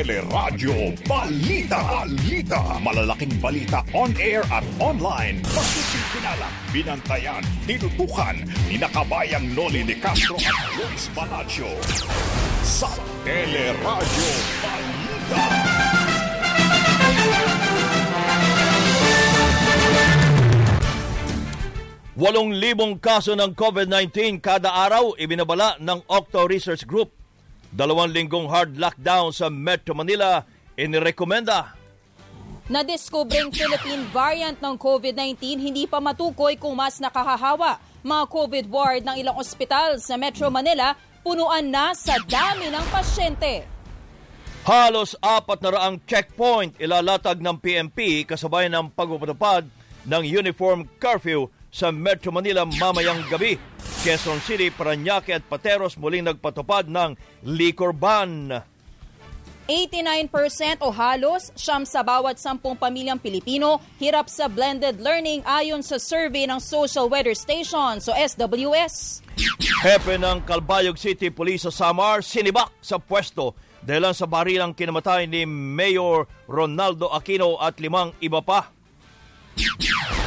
Teleradyo Balita. Balita. Malalaking balita on air at online. Masusin pinalak, binantayan, tinutukan ni nakabayang Noli de Castro at Joyce Palacio. Sa Teleradyo Balita. Walong libong kaso ng COVID-19 kada araw ibinabala ng Octo Research Group. Dalawang linggong hard lockdown sa Metro Manila inirekomenda. Nadiskubring Philippine variant ng COVID-19 hindi pa matukoy kung mas nakahahawa. Mga COVID ward ng ilang ospital sa Metro Manila punuan na sa dami ng pasyente. Halos apat na raang checkpoint ilalatag ng PMP kasabay ng pagpapatupad ng uniform curfew sa Metro Manila mamayang gabi. Quezon City, Paranaque at Pateros muling nagpatupad ng liquor ban. 89% o halos siyam sa bawat sampung pamilyang Pilipino hirap sa blended learning ayon sa survey ng Social Weather Station so SWS. Hepe ng Calbayog City Police sa Samar sinibak sa pwesto dahil sa barilang kinamatay ni Mayor Ronaldo Aquino at limang iba pa.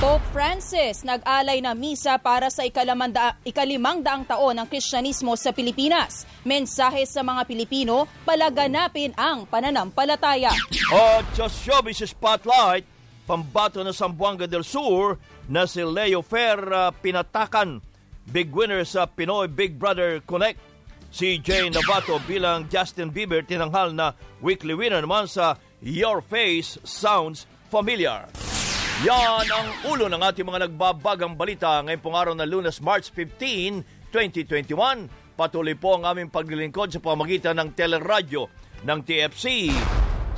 Pope Francis nag-alay na misa para sa ikalamanda, ikalimang daang taon ng Kristyanismo sa Pilipinas. Mensahe sa mga Pilipino, palaganapin ang pananampalataya. At sa Showbiz Spotlight, pambato na Sambuanga del Sur na si Leo Fer uh, pinatakan. Big winner sa Pinoy Big Brother Connect. Si Jay Navato bilang Justin Bieber tinanghal na weekly winner naman sa Your Face Sounds Familiar. Yan ang ulo ng ating mga nagbabagang balita ngayong pong araw na lunes, March 15, 2021. Patuloy po ang aming paglilingkod sa pamagitan ng teleradyo ng TFC,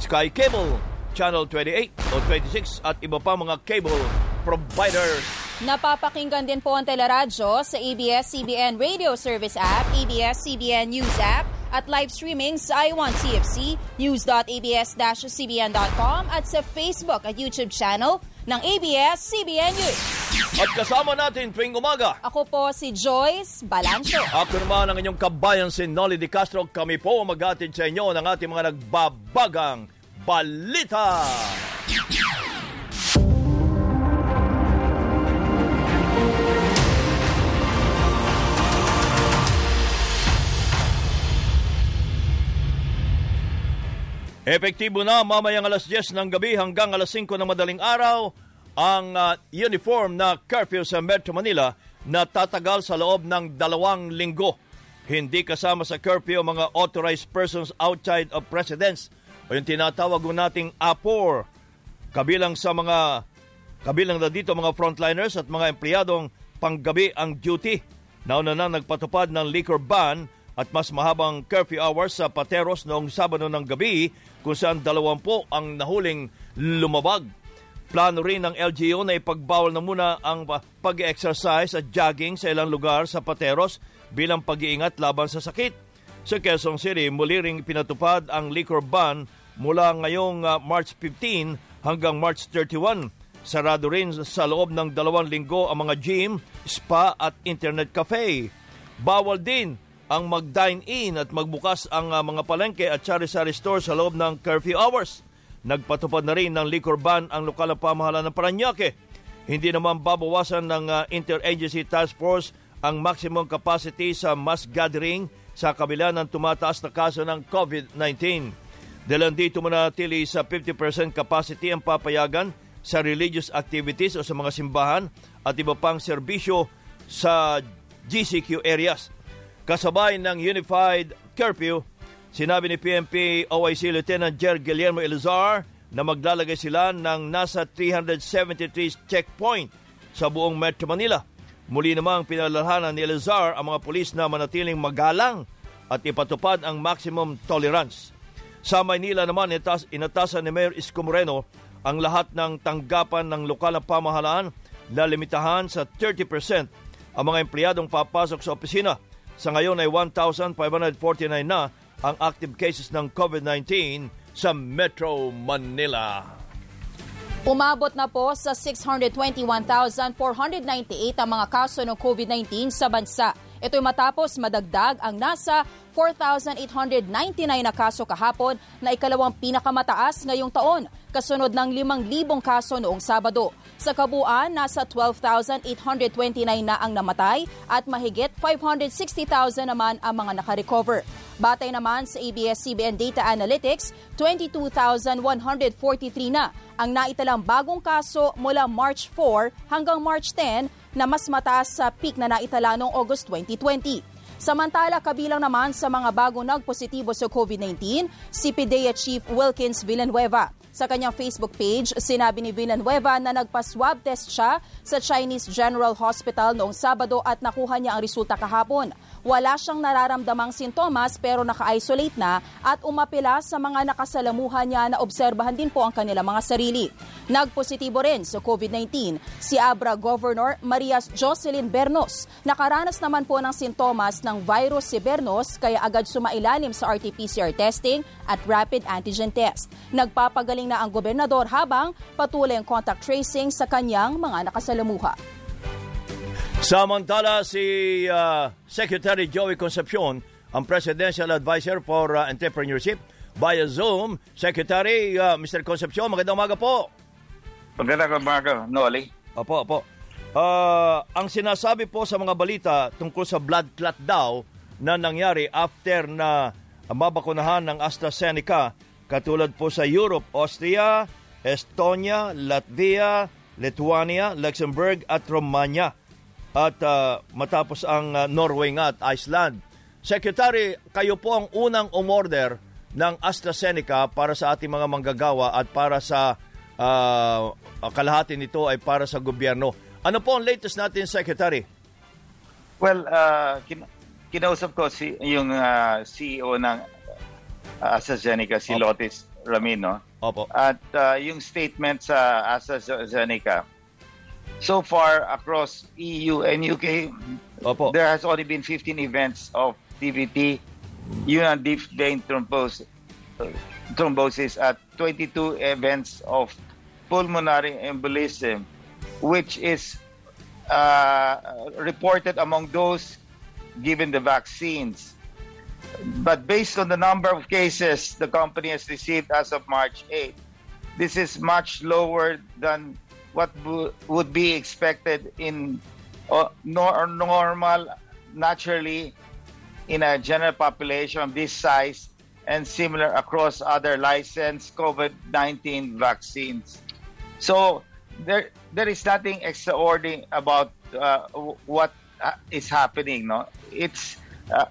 Sky Cable, Channel 28 o 26 at iba pa mga cable providers. Napapakinggan din po ang teleradyo sa ABS-CBN Radio Service App, ABS-CBN News App, at live streaming sa i1TFC, news.abs-cbn.com at sa Facebook at YouTube channel ng ABS-CBN News. At kasama natin tuwing umaga, Ako po si Joyce Balancho. ako naman ang inyong kabayan si Nolly Di Castro. Kami po magatid sa inyo ng ating mga nagbabagang balita. Epektibo na mamayang alas 10 ng gabi hanggang alas 5 ng madaling araw ang uh, uniform na curfew sa Metro Manila na tatagal sa loob ng dalawang linggo. Hindi kasama sa curfew mga authorized persons outside of residence o yung tinatawag nating APOR. Kabilang sa mga kabilang na dito mga frontliners at mga empleyadong panggabi ang duty. Nauna na nagpatupad ng liquor ban at mas mahabang curfew hours sa Pateros noong Sabado ng gabi kung saan dalawampu ang nahuling lumabag. Plano rin ng LGU na ipagbawal na muna ang pag-exercise at jogging sa ilang lugar sa Pateros bilang pag-iingat laban sa sakit. Sa Quezon City, muli ring pinatupad ang liquor ban mula ngayong uh, March 15 hanggang March 31. Sarado rin sa loob ng dalawang linggo ang mga gym, spa at internet cafe. Bawal din ang mag-dine-in at magbukas ang uh, mga palengke at sari-sari store sa loob ng curfew hours. Nagpatupad na rin ng liquor ban ang lokal na pamahalaan ng Paranaque. Hindi naman babawasan ng uh, Interagency Task Force ang maximum capacity sa mass gathering sa kabila ng tumataas na kaso ng COVID-19. Dahil dito manatili sa 50% capacity ang papayagan sa religious activities o sa mga simbahan at iba pang serbisyo sa GCQ areas. Kasabay ng Unified Curfew, sinabi ni PNP OIC Lieutenant Jer Guillermo Elizar na maglalagay sila ng nasa 373 checkpoint sa buong Metro Manila. Muli namang pinalalahanan ni Elizar ang mga pulis na manatiling magalang at ipatupad ang maximum tolerance. Sa Maynila naman, itas, inatasan ni Mayor Isko Moreno ang lahat ng tanggapan ng lokal na pamahalaan na limitahan sa 30% ang mga empleyadong papasok sa opisina. Sa ngayon ay 1,549 na ang active cases ng COVID-19 sa Metro Manila. Umabot na po sa 621,498 ang mga kaso ng COVID-19 sa bansa. Ito'y matapos madagdag ang nasa 4,899 na kaso kahapon na ikalawang pinakamataas ngayong taon, kasunod ng 5,000 kaso noong Sabado. Sa kabuuan, nasa 12,829 na ang namatay at mahigit 560,000 naman ang mga nakarecover. Batay naman sa ABS-CBN Data Analytics, 22,143 na ang naitalang bagong kaso mula March 4 hanggang March 10 na mas mataas sa peak na naitala noong August 2020. Samantala, kabilang naman sa mga bagong nagpositibo sa COVID-19, si PDEA Chief Wilkins Villanueva. Sa kanyang Facebook page, sinabi ni Villanueva na nagpa-swab test siya sa Chinese General Hospital noong Sabado at nakuha niya ang resulta kahapon. Wala siyang nararamdamang sintomas pero naka-isolate na at umapila sa mga nakasalamuhan niya na obserbahan din po ang kanilang mga sarili. Nagpositibo rin sa COVID-19 si Abra Governor Maria Jocelyn Bernos. Nakaranas naman po ng sintomas ng virus si Bernos kaya agad sumailalim sa RT-PCR testing at rapid antigen test. Nagpapagaling na ang gobernador habang patuloy ang contact tracing sa kanyang mga nakasalamuha. Samantala si uh, Secretary Joey Concepcion, ang Presidential Advisor for uh, Entrepreneurship via Zoom. Secretary uh, Mr. Concepcion, magandang umaga po. Magandang umaga, Noli. Opo, opo. Uh, ang sinasabi po sa mga balita tungkol sa blood clot daw na nangyari after na mabakunahan ng AstraZeneca katulad po sa Europe, Austria, Estonia, Latvia, Lithuania, Luxembourg at Romania at uh, matapos ang uh, Norway nga at Iceland. Secretary, kayo po ang unang umorder ng AstraZeneca para sa ating mga manggagawa at para sa uh, kalahati nito ay para sa gobyerno. Ano po ang latest natin, Secretary? Well, uh, kin- kinausap ko si yung uh, CEO ng AstraZeneca, si Opo. Lotis Ramino. Opo. At uh, yung statement sa AstraZeneca, so far across EU and UK, Opo. there has only been 15 events of DVT, ang deep vein thrombos- thrombosis at 22 events of pulmonary embolism, which is uh, reported among those given the vaccines. But based on the number of cases the company has received as of March 8, this is much lower than what would be expected in uh, nor- normal, naturally, in a general population of this size and similar across other licensed COVID-19 vaccines. So there, there is nothing extraordinary about uh, what uh, is happening. No, it's uh,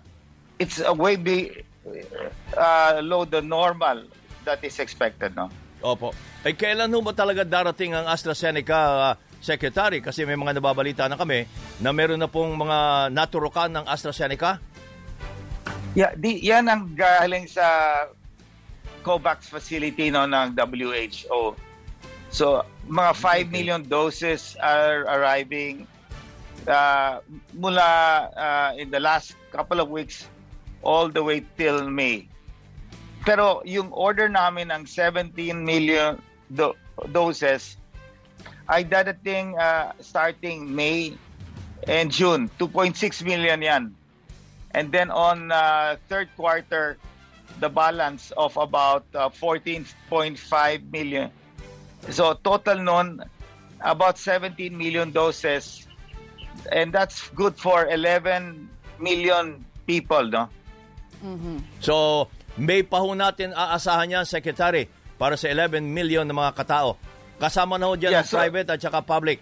it's a way be, uh, low the normal that is expected. No. Opo. Eh, kailan ho ba talaga darating ang AstraZeneca, uh, Secretary? Kasi may mga nababalita na kami na meron na pong mga naturukan ng AstraZeneca. Yeah, di, yan ang galing sa COVAX facility no, ng WHO. So, mga 5 million doses are arriving uh, mula uh, in the last couple of weeks all the way till May. Pero yung order namin ng 17 million do- doses ay dadating uh, starting May and June. 2.6 million yan. And then on uh, third quarter, the balance of about uh, 14.5 million. So total nun, about 17 million doses. And that's good for 11 million people, no? So, may pa ho natin aasahan yan, Secretary, para sa 11 million na mga katao. Kasama na ho dyan Yeah, ang so- private at saka public.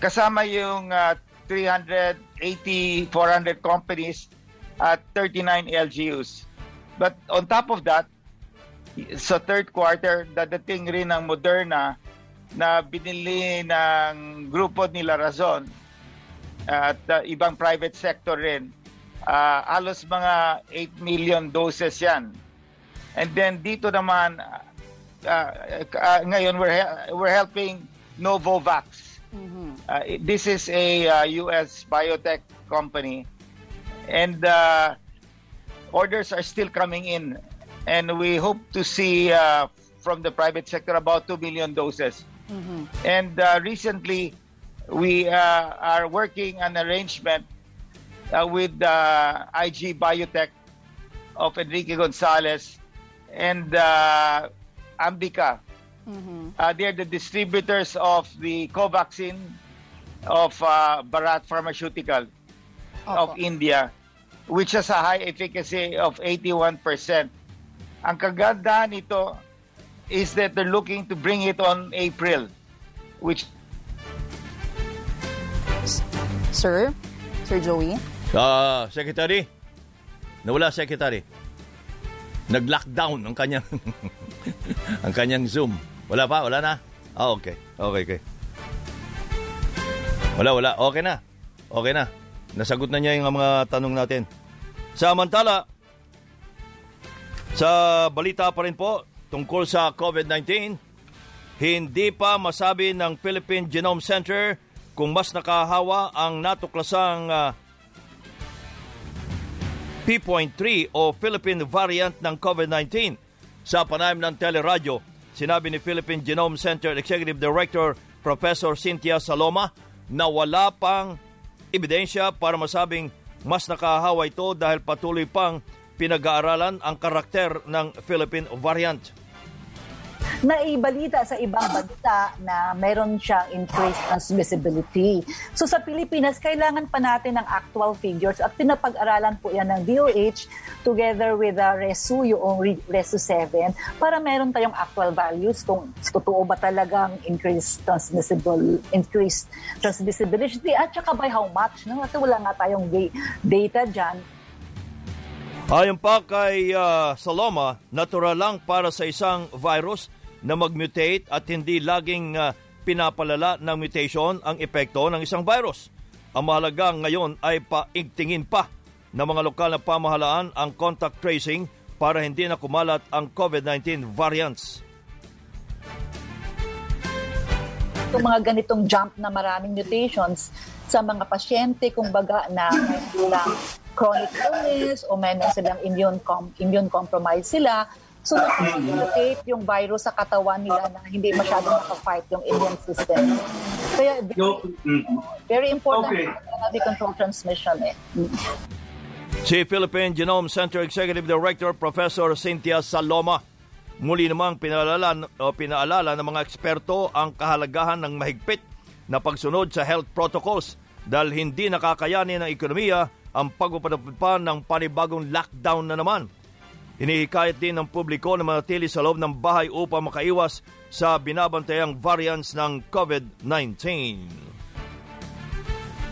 Kasama yung uh, 380, 400 companies at 39 LGUs. But on top of that, sa third quarter, dadating rin ng Moderna na binili ng grupo nila Razon at uh, ibang private sector rin. Uh, alos mga 8 million doses yan. And then dito naman, uh, uh, ngayon we're, he- we're helping Novovax. Uh, it- this is a uh, U.S. biotech company, and uh, orders are still coming in, and we hope to see uh, from the private sector about two million doses. And uh, recently, we uh, are working an arrangement uh, with uh, IG Biotech of Enrique Gonzalez and uh, Ambica. Uh, they're the distributors of the Covaxin of uh, Bharat Pharmaceutical of India, which has a high efficacy of 81%. Ang kagandahan nito is that they're looking to bring it on April, which Sir? Sir Joey? Ah, Secretary? Nawala, Secretary. Nag-lockdown ang kanyang ang kanyang Zoom. Wala pa? Wala na? Ah, okay. Okay, okay. Wala, wala. Okay na. Okay na. Nasagot na niya yung mga tanong natin. Samantala, sa balita pa rin po tungkol sa COVID-19, hindi pa masabi ng Philippine Genome Center kung mas nakahawa ang natuklasang ah, P.3 o Philippine variant ng COVID-19. Sa panayam ng teleradyo, sinabi ni Philippine Genome Center Executive Director Professor Cynthia Saloma na wala pang ebidensya para masabing mas nakahawa ito dahil patuloy pang pinag-aaralan ang karakter ng Philippine variant. Naibalita sa ibang bansa na meron siyang increased transmissibility. So sa Pilipinas, kailangan pa natin ng actual figures at pinapag-aralan po yan ng DOH together with the RESU, yung Re- RESU 7, para meron tayong actual values kung totoo ba talagang increased transmissible, increased transmissibility at saka by how much. No? Kasi wala nga tayong da- data dyan. Ayon pa kay ah, Saloma, natural lang para sa isang virus na mag-mutate at hindi laging ah, pinapalala ng mutation ang epekto ng isang virus. Ang mahalaga ngayon ay paigtingin pa ng mga lokal na pamahalaan ang contact tracing para hindi na kumalat ang COVID-19 variants. Itong mga ganitong jump na maraming mutations sa mga pasyente, kumbaga na lang chronic illness o may na silang immune, com- immune compromised sila. So, mutate yung virus sa katawan nila na hindi masyadong nakafight yung immune system. Kaya Yo, mm, very important Okay. na di control transmission eh. Si Philippine Genome Center Executive Director Professor Cynthia Saloma muli namang pinaalala, o pinaalala ng mga eksperto ang kahalagahan ng mahigpit na pagsunod sa health protocols dahil hindi nakakayanin ng ekonomiya ang pagpapadapad pa ng panibagong lockdown na naman. Hinihikayat din ng publiko na manatili sa loob ng bahay upang makaiwas sa binabantayang variants ng COVID-19.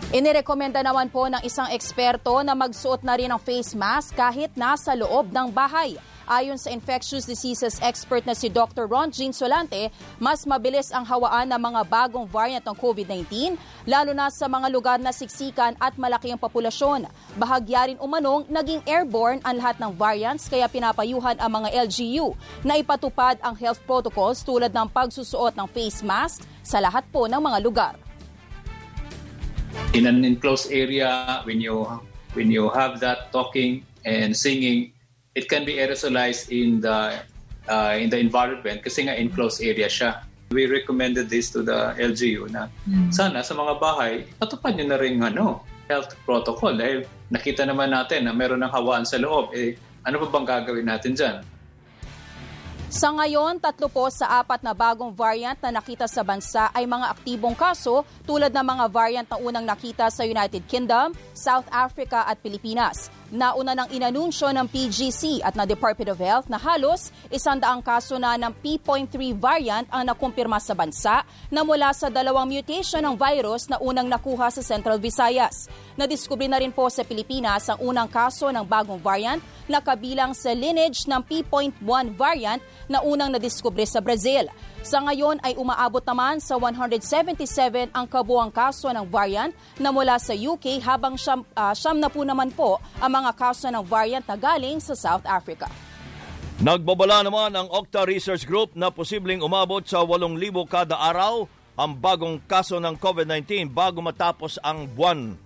Inirekomenda naman po ng isang eksperto na magsuot na rin ng face mask kahit nasa loob ng bahay. Ayon sa infectious diseases expert na si Dr. Ron Jean Solante, mas mabilis ang hawaan ng mga bagong variant ng COVID-19, lalo na sa mga lugar na siksikan at malaki ang populasyon. Bahagya rin umanong naging airborne ang lahat ng variants kaya pinapayuhan ang mga LGU na ipatupad ang health protocols tulad ng pagsusuot ng face mask sa lahat po ng mga lugar. in an enclosed area, when you when you have that talking and singing, it can be aerosolized in the uh, in the environment kasi nga enclosed area siya. We recommended this to the LGU na sana sa mga bahay, patupad nyo na rin ano, health protocol dahil nakita naman natin na meron ng hawaan sa loob. Eh, ano pa bang gagawin natin dyan? Sa ngayon, tatlo po sa apat na bagong variant na nakita sa bansa ay mga aktibong kaso tulad ng mga variant na unang nakita sa United Kingdom, South Africa at Pilipinas. Nauna ng inanunsyo ng PGC at ng Department of Health na halos isandaang kaso na ng P.3 variant ang nakumpirma sa bansa na mula sa dalawang mutation ng virus na unang nakuha sa Central Visayas. Nadiskubre na rin po sa Pilipinas ang unang kaso ng bagong variant na kabilang sa lineage ng P.1 variant na unang nadiskubre sa Brazil. Sa ngayon ay umaabot naman sa 177 ang kabuang kaso ng variant na mula sa UK habang siyam, ah, siyam na po naman po ang mga kaso ng variant na galing sa South Africa. Nagbabala naman ang Octa Research Group na posibleng umabot sa 8,000 kada araw ang bagong kaso ng COVID-19 bago matapos ang buwan.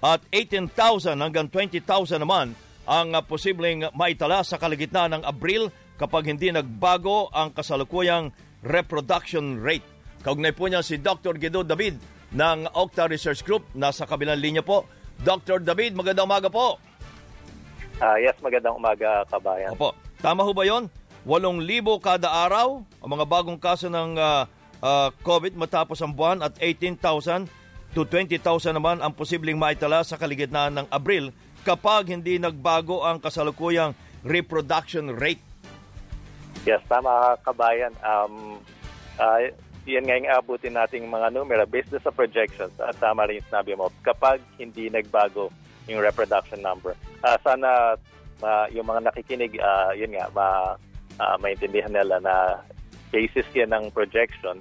At 18,000 hanggang 20,000 naman ang posibleng maitala sa kalagitnaan ng Abril kapag hindi nagbago ang kasalukuyang reproduction rate. Kaugnay po niya si Dr. Guido David ng Octa Research Group. Nasa kabilang linya po. Dr. David, magandang umaga po. Ah, yes, magandang umaga, kabayan. Opo. Tama ho ba yon? 8,000 kada araw ang mga bagong kaso ng ah, ah, COVID matapos ang buwan at 18,000 to 20,000 naman ang posibleng maitala sa kaligitnaan ng Abril kapag hindi nagbago ang kasalukuyang reproduction rate. Yes, tama kabayan. Um, ah, yan nga yung abutin nating mga numero based sa projections. At tama rin yung sinabi mo, kapag hindi nagbago yung reproduction number. Ah, sana ah, yung mga nakikinig, ah, yun nga, ma, ah, maintindihan nila na basis yan ng projection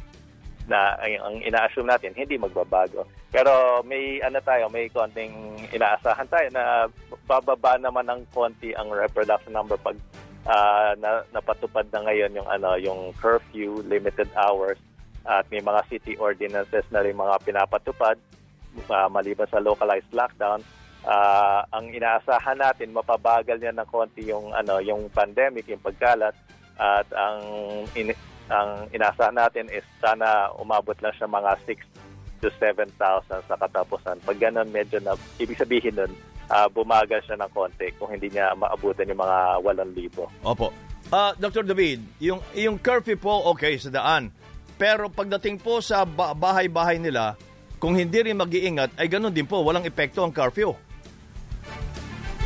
na ang, ang ina-assume natin hindi magbabago. Pero may ano tayo, may konting inaasahan tayo na bababa naman ng konti ang reproduction number pag ah, na, napatupad na ngayon yung ano yung curfew, limited hours at may mga city ordinances na rin mga pinapatupad ah, maliban sa localized lockdown. Ah, ang inaasahan natin mapabagal niya ng konti yung ano yung pandemic, yung pagkalat at ang in- ang inaasahan natin is sana umabot lang siya mga 6 to 7,000 sa katapusan. Pag ganun, medyo na, ibig sabihin nun, ah, bumagal siya ng konti kung hindi niya maabutan yung mga 8,000. Opo. Ah, Dr. David, yung, yung curfew po, okay, sa daan. Pero pagdating po sa ba- bahay-bahay nila, kung hindi rin mag-iingat, ay ganun din po, walang epekto ang curfew.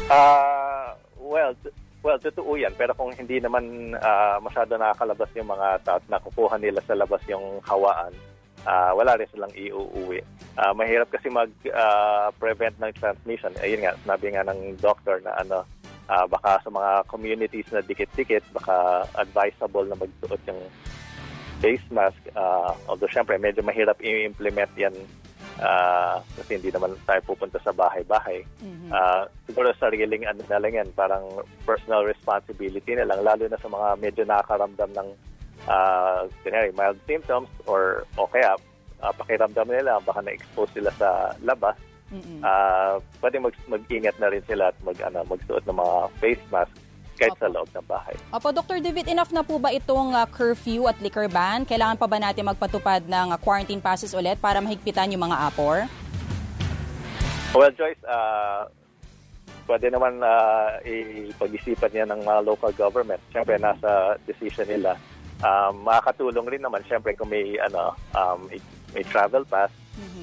Ah, well, well, totoo yan. Pero kung hindi naman ah, masyado nakakalabas yung mga tao at nakukuha nila sa labas yung hawaan, ah, wala rin silang iuuwi. Ah, mahirap kasi mag-prevent ng transmission. Ayun nga, sinabi nga ng doctor na ano, ah, baka sa mga communities na dikit-dikit, baka advisable na magsuot yung face mask. Ah, although syempre, medyo mahirap i-implement yan ah, kasi hindi naman tayo pupunta sa bahay-bahay. Ah, siguro sariling ano na lang yan, parang personal responsibility na lang, lalo na sa mga medyo nakakaramdam ng uh, mild symptoms or o kaya ah, pakiramdam nila, baka na-expose sila sa labas. Ah, pwede mag, mag-ingat na rin sila at mag, ano, magsuot ng mga face mask kahit sa Opo. loob ng bahay. Opo, Dr. David, enough na po ba itong ah, curfew at liquor ban? Kailangan pa ba natin magpatupad ng quarantine passes ulit para mahigpitan yung mga apor? Well, Joyce, uh, pwede naman uh, ipag-isipan niya ng mga local government. Siyempre, nasa decision nila. Um, makakatulong rin naman, siyempre, kung may, ano, um, may, may travel pass.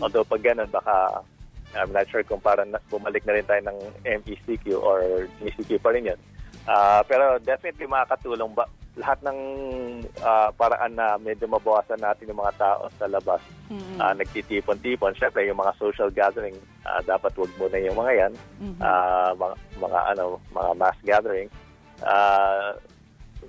Although, pag ganun, baka, I'm not sure kung parang bumalik na rin tayo ng MECQ or GCQ pa rin yun. Ah, pero definitely makakatulong ba lahat ng ah, paraan na medyo mabawasan natin yung mga tao sa labas ah, nagtitipon-tipon. Siyempre, yung mga social gathering, ah, dapat wag muna yung mga yan. Ah, mga, mga, ano, mga mass gathering. Ah,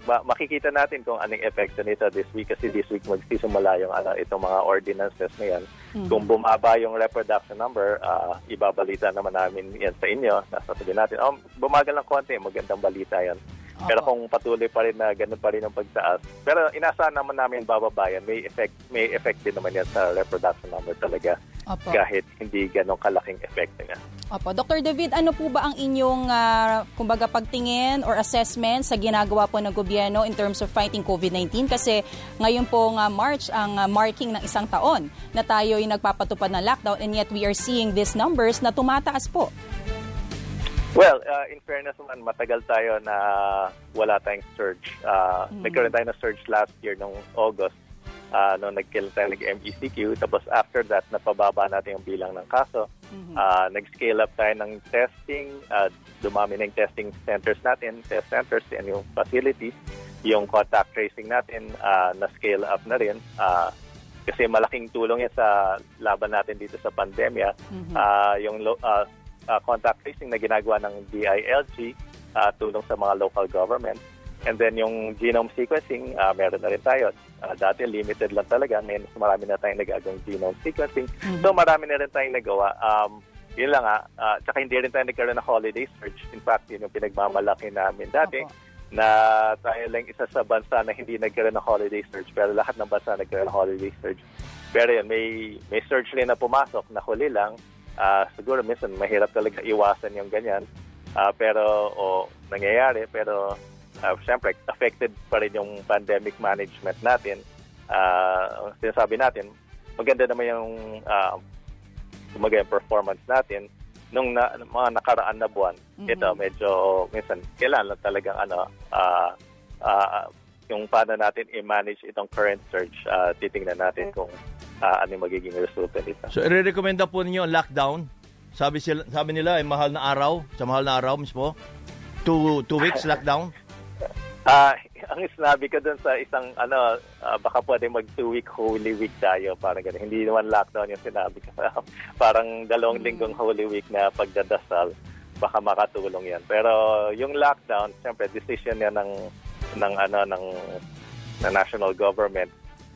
ma- makikita natin kung anong epekto nito this week kasi this week magsisimula yung ano, itong mga ordinances na yan. Kung bumaba yung reproduction number, ah, ibabalita naman namin yan sa inyo. Sasabihin natin, oh, bumagal ng konti, magandang balita yan. Pero kung patuloy pa rin na ganun pa rin ang pagtaas, pero inaasahan naman namin bababa yan. May effect, may effect din naman yan sa reproduction number talaga Opo. kahit hindi ganong kalaking effect niya. Opo. Dr. David, ano po ba ang inyong ah, kumbaga pagtingin or assessment sa ginagawa po ng gobyerno in terms of fighting COVID-19? Kasi ngayon po nga March ang ah, marking ng isang taon na tayo ay nagpapatupad ng lockdown and yet we are seeing these numbers na tumataas po. Well, uh, in fairness naman, matagal tayo na wala tayong surge. Uh, Nagkaroon tayo ng surge last year nung August uh, nung nagkill tayo nag-MECQ. Tapos after that, napababa natin yung bilang ng kaso. Uh, nag-scale up tayo ng testing. Uh, dumami na yung testing centers natin, test centers and yung facilities. Yung contact tracing natin, uh, na-scale up na rin. Uh, kasi malaking tulong yan sa laban natin dito sa pandemya. Ah, yung lo- ah, contact tracing na ginagawa ng DILG, ah, tulong sa mga local government. And then yung genome sequencing, ah, meron na rin tayo. Ah, dati limited lang talaga. Ngayon, mas marami na tayong nagagawang genome sequencing. So marami na rin tayong nagawa. Um, yun lang nga. Ah, tsaka hindi rin tayo nagkaroon ng holiday surge. In fact, yun yung pinagmamalaki namin dati Opo. na tayo lang isa sa bansa na hindi nagkaroon ng holiday surge pero lahat ng bansa nagkaroon ng holiday surge. Pero yun, may, may surge rin na pumasok na huli lang. Ah, siguro minsan mahirap talaga iwasan yung ganyan. Ah, pero o nangyayari pero ah, syempre affected pa rin yung pandemic management natin. Ah, sinasabi natin, maganda naman yung ah, kumaga yung performance natin. nung na, mga nakaraan na buwan, ito medyo minsan kailangan lang talagang ano ah ah, yung paano natin i-manage itong current surge, ah, titingnan natin kung ah, ano yung magiging resulta nito. So, i-recommenda po ninyo ang lockdown? Sabi, sila, sabi nila, ay mahal na araw, sa mahal na araw mismo. Two, two weeks lockdown? Ah, ang sinabi ko dun sa isang ano, ah, baka pwede mag two week holy week tayo, parang ganun. Hindi naman lockdown yung sinabi ko. parang dalawang linggong holy week na pagdadasal, baka makatulong 'yan. Pero yung lockdown, siyempre decision yan ng ng ano ng ng national government.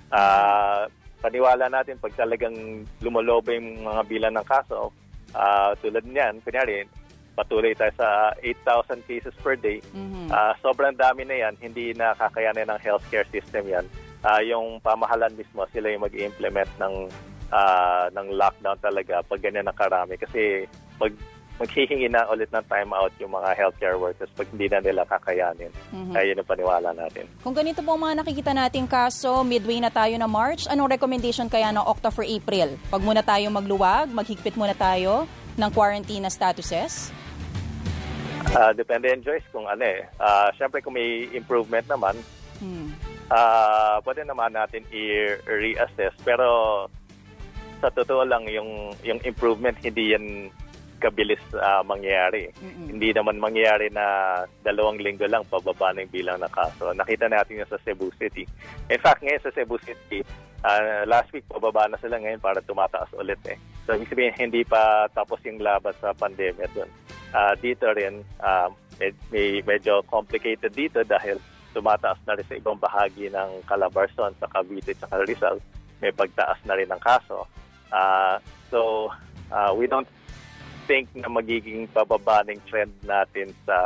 Ah, paniwala natin pag talagang lumolobo yung mga bilang ng kaso, ah, tulad niyan, kunyari, patuloy tayo sa 8,000 cases per day. Ah, sobrang dami na yan, hindi na kakayanin ng healthcare system yan. Ah, yung pamahalan mismo, sila yung mag-implement ng ah, ng lockdown talaga pag ganyan ang karami. Kasi mag, maghihingi na ulit ng time out yung mga healthcare workers pag hindi na nila kakayanin. Kaya yun ang paniwala natin. Kung ganito po ang mga nakikita nating kaso, midway na tayo na March, anong recommendation kaya ng Octa for April? Pag muna tayo magluwag, maghigpit muna tayo ng quarantine na statuses? Ah, depende yan, Joyce, kung ano eh. Ah, Siyempre, kung may improvement naman, Hmm. ah pwede naman natin i-reassess. Pero sa totoo lang, yung, yung improvement, hindi yan kabilis ah, mangyayari. Hindi naman mangyayari na dalawang linggo lang pababa na yung bilang ng kaso. Nakita natin yun sa Cebu City. In fact, ngayon sa Cebu City, ah, last week pababa na sila ngayon para tumataas ulit eh. So, ibig sabihin, hindi pa tapos yung laban sa pandemya doon. Ah, dito rin, ah, med- may medyo complicated dito dahil tumataas na rin sa ibang bahagi ng Calabarzon, sa Cavite, at Rizal. May pagtaas na rin ng kaso. Ah, so, ah, we don't think na magiging pababa trend natin sa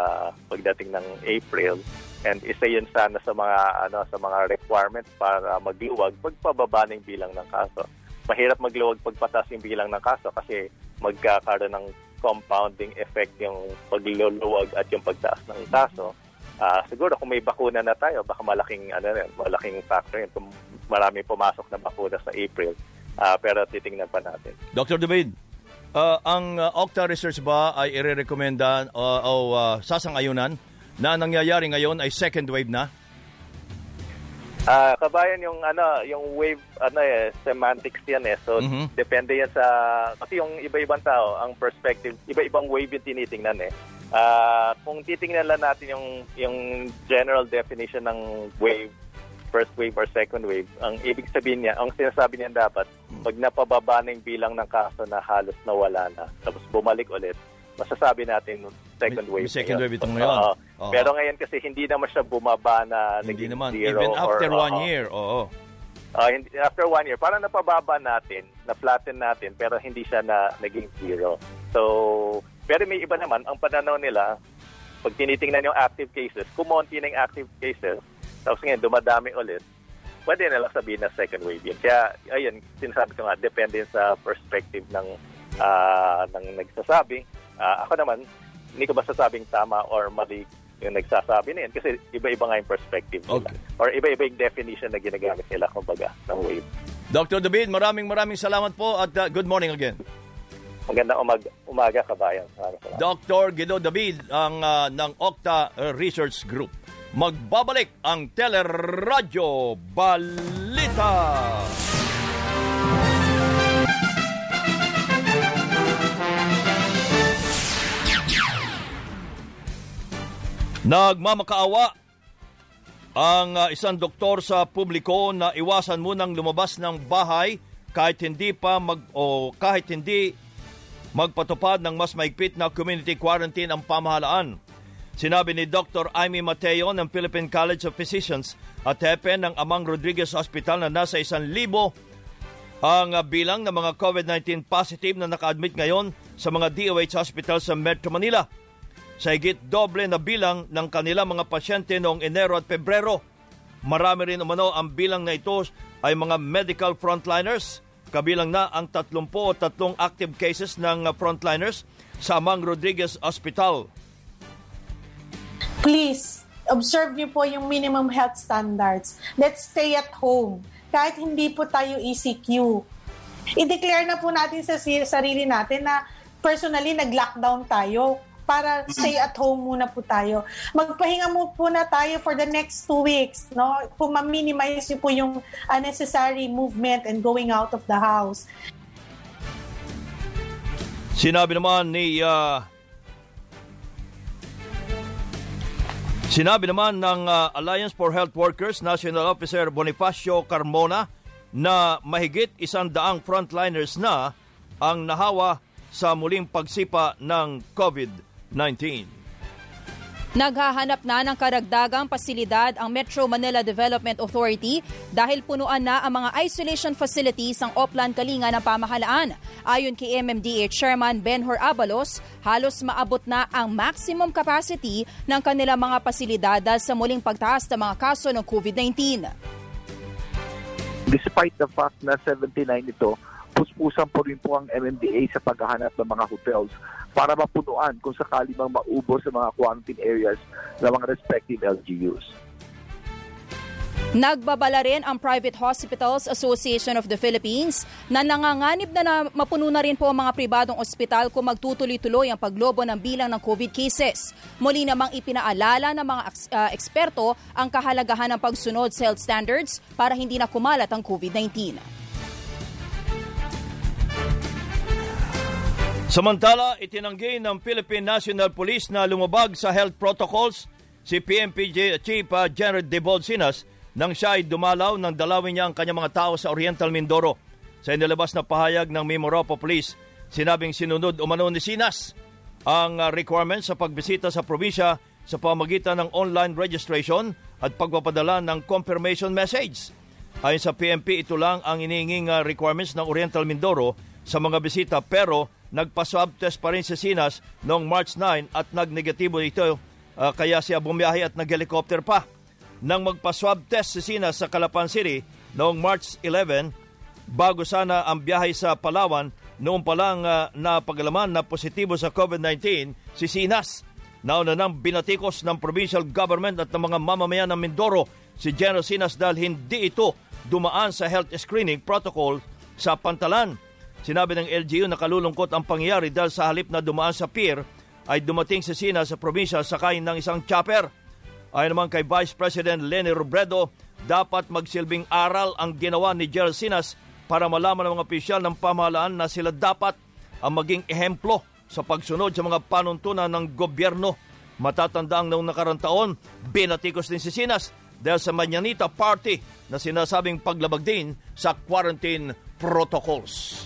pagdating ng April and isa yun sana sa mga ano sa mga requirements para magluwag pagpababa ng bilang ng kaso. Mahirap magluwag pagpataas yung bilang ng kaso kasi magkakaroon ng compounding effect yung pagluluwag at yung pagtaas ng kaso. Ah, siguro kung may bakuna na tayo, baka malaking ano malaking factor yun kung marami pumasok na bakuna sa April. Ah, pero titingnan pa natin. Dr. David, uh, ang uh, Octa Research ba ay irerekomenda uh, o uh, sasangayunan na ang nangyayari ngayon ay second wave na? Ah, kabayan yung ano, yung wave ano eh semantics yan eh. So Mhm. depende yan sa kasi yung iba-ibang tao ang perspective, iba-ibang wave yung tinitingnan eh. Ah, kung titingnan lang natin yung yung general definition ng wave, first wave or second wave, ang ibig sabihin niya, ang sinasabi niya dapat, pag napababa na yung bilang ng kaso na halos nawala na, tapos bumalik ulit, masasabi natin second wave. may second wave itong ngayon. Oo. Oo. Pero ngayon kasi hindi naman siya bumaba na Hindi naging naman. zero Even after or, one oo. year, oo. Hindi, after one year, parang napababa natin, na-flatten natin, pero hindi siya na naging zero. So, pero may iba naman, ang pananaw nila, pag tinitingnan yung active cases, kumonti na yung active cases, tapos ngayon dumadami ulit, pwede na lang sabihin na second wave yun. Kaya, ayun, sinasabi ko nga, depende sa perspective ng, ah, ng nagsasabi. Ah, ako naman, hindi ko ba sasabing tama or mali yung nagsasabi na yun kasi iba-iba nga yung perspective nila. Okay. Or iba-iba yung definition na ginagamit nila, kumbaga, ng wave. Dr. David, maraming maraming salamat po at uh, good morning again. Magandang umaga, umaga kabayan. Dr. Guido David ang uh, ng Octa Research Group. Magbabalik ang Teleradyo Balita. Nagmamakaawa ang uh, isang doktor sa publiko na iwasan munang lumabas ng bahay kahit hindi pa mag o kahit hindi magpatupad ng mas maigpit na community quarantine ang pamahalaan. Sinabi ni Dr. Amy Mateo ng Philippine College of Physicians at hepe ng Amang Rodriguez Hospital na nasa isang libo ang bilang ng mga COVID-19 positive na naka-admit ngayon sa mga DOH hospital sa Metro Manila. Sa higit doble na bilang ng kanilang mga pasyente noong Enero at Pebrero. Marami rin umano ang bilang na ito ay mga medical frontliners. Kabilang na ang 33 active cases ng frontliners sa Amang Rodriguez Hospital. Please, observe niyo po yung minimum health standards. Let's stay at home. Kahit hindi po tayo ECQ. I-declare na po natin sa sarili natin na personally, nag-lockdown tayo para stay at home muna po tayo. Magpahinga mo po na tayo for the next two weeks, no? Kung ma-minimize po yung unnecessary movement and going out of the house. Sinabi naman ni uh, Sinabi naman ng uh, Alliance for Health Workers National Officer Bonifacio Carmona na mahigit isang daang frontliners na ang nahawa sa muling pagsipa ng COVID-19. Naghahanap na ng karagdagang pasilidad ang Metro Manila Development Authority dahil punuan na ang mga isolation facilities ng Oplan Kalinga ng pamahalaan. Ayon kay MMDA Chairman Benhor Abalos, halos maabot na ang maximum capacity ng kanilang mga pasilidad sa muling pagtaas ng mga kaso ng COVID-19. Despite the fact na 79 ito, puspusan po rin po ang MMDA sa paghahanap ng mga hotels para mapunuan kung sakali mang maubos sa mga quarantine areas ng mga respective LGUs. Nagbabala rin ang Private Hospitals Association of the Philippines na nanganganib na, na mapuno na rin po ang mga pribadong ospital kung magtutuloy-tuloy ang paglobo ng bilang ng COVID cases. Muli namang ipinaalala ng mga uh, eksperto ang kahalagahan ng pagsunod sa health standards para hindi na kumalat ang COVID-19. Samantala, itinanggi ng Philippine National Police na lumabag sa health protocols si PMPJ Chief uh, General Debol Sinas nang siya ay dumalaw ng dalawin niya ang kanyang mga tao sa Oriental Mindoro. Sa inilabas na pahayag ng Mimoropo Police, sinabing sinunod umano ni Sinas ang uh, requirements sa pagbisita sa probinsya sa pamagitan ng online registration at pagpapadala ng confirmation message. Ayon sa PMP, ito lang ang ininging uh, requirements ng Oriental Mindoro sa mga bisita pero nagpa-swab test pa rin si Sinas noong March 9 at nagnegatibo ito uh, kaya siya bumiyahe at nag-helicopter pa. Nang magpa-swab test si Sinas sa Calapan City noong March 11 bago sana ang biyahe sa Palawan noong pa lang uh, napagalaman na positibo sa COVID-19 si Sinas. Nauna nang binatikos ng provincial government at ng mga mamamayan ng Mindoro si General Sinas dahil hindi ito dumaan sa health screening protocol sa Pantalan. Sinabi ng LGU na kalulungkot ang pangyayari dahil sa halip na dumaan sa pier ay dumating si Sina sa probinsya sakay ng isang chopper. Ayon naman kay Vice President Lenny Robredo, dapat magsilbing aral ang ginawa ni Gerald Sinas para malaman ng mga opisyal ng pamahalaan na sila dapat ang maging ehemplo sa pagsunod sa mga panuntunan ng gobyerno. Matatanda ang noong nakarang taon, binatikos din si Sinas dahil sa Manyanita Party na sinasabing paglabag din sa quarantine protocols.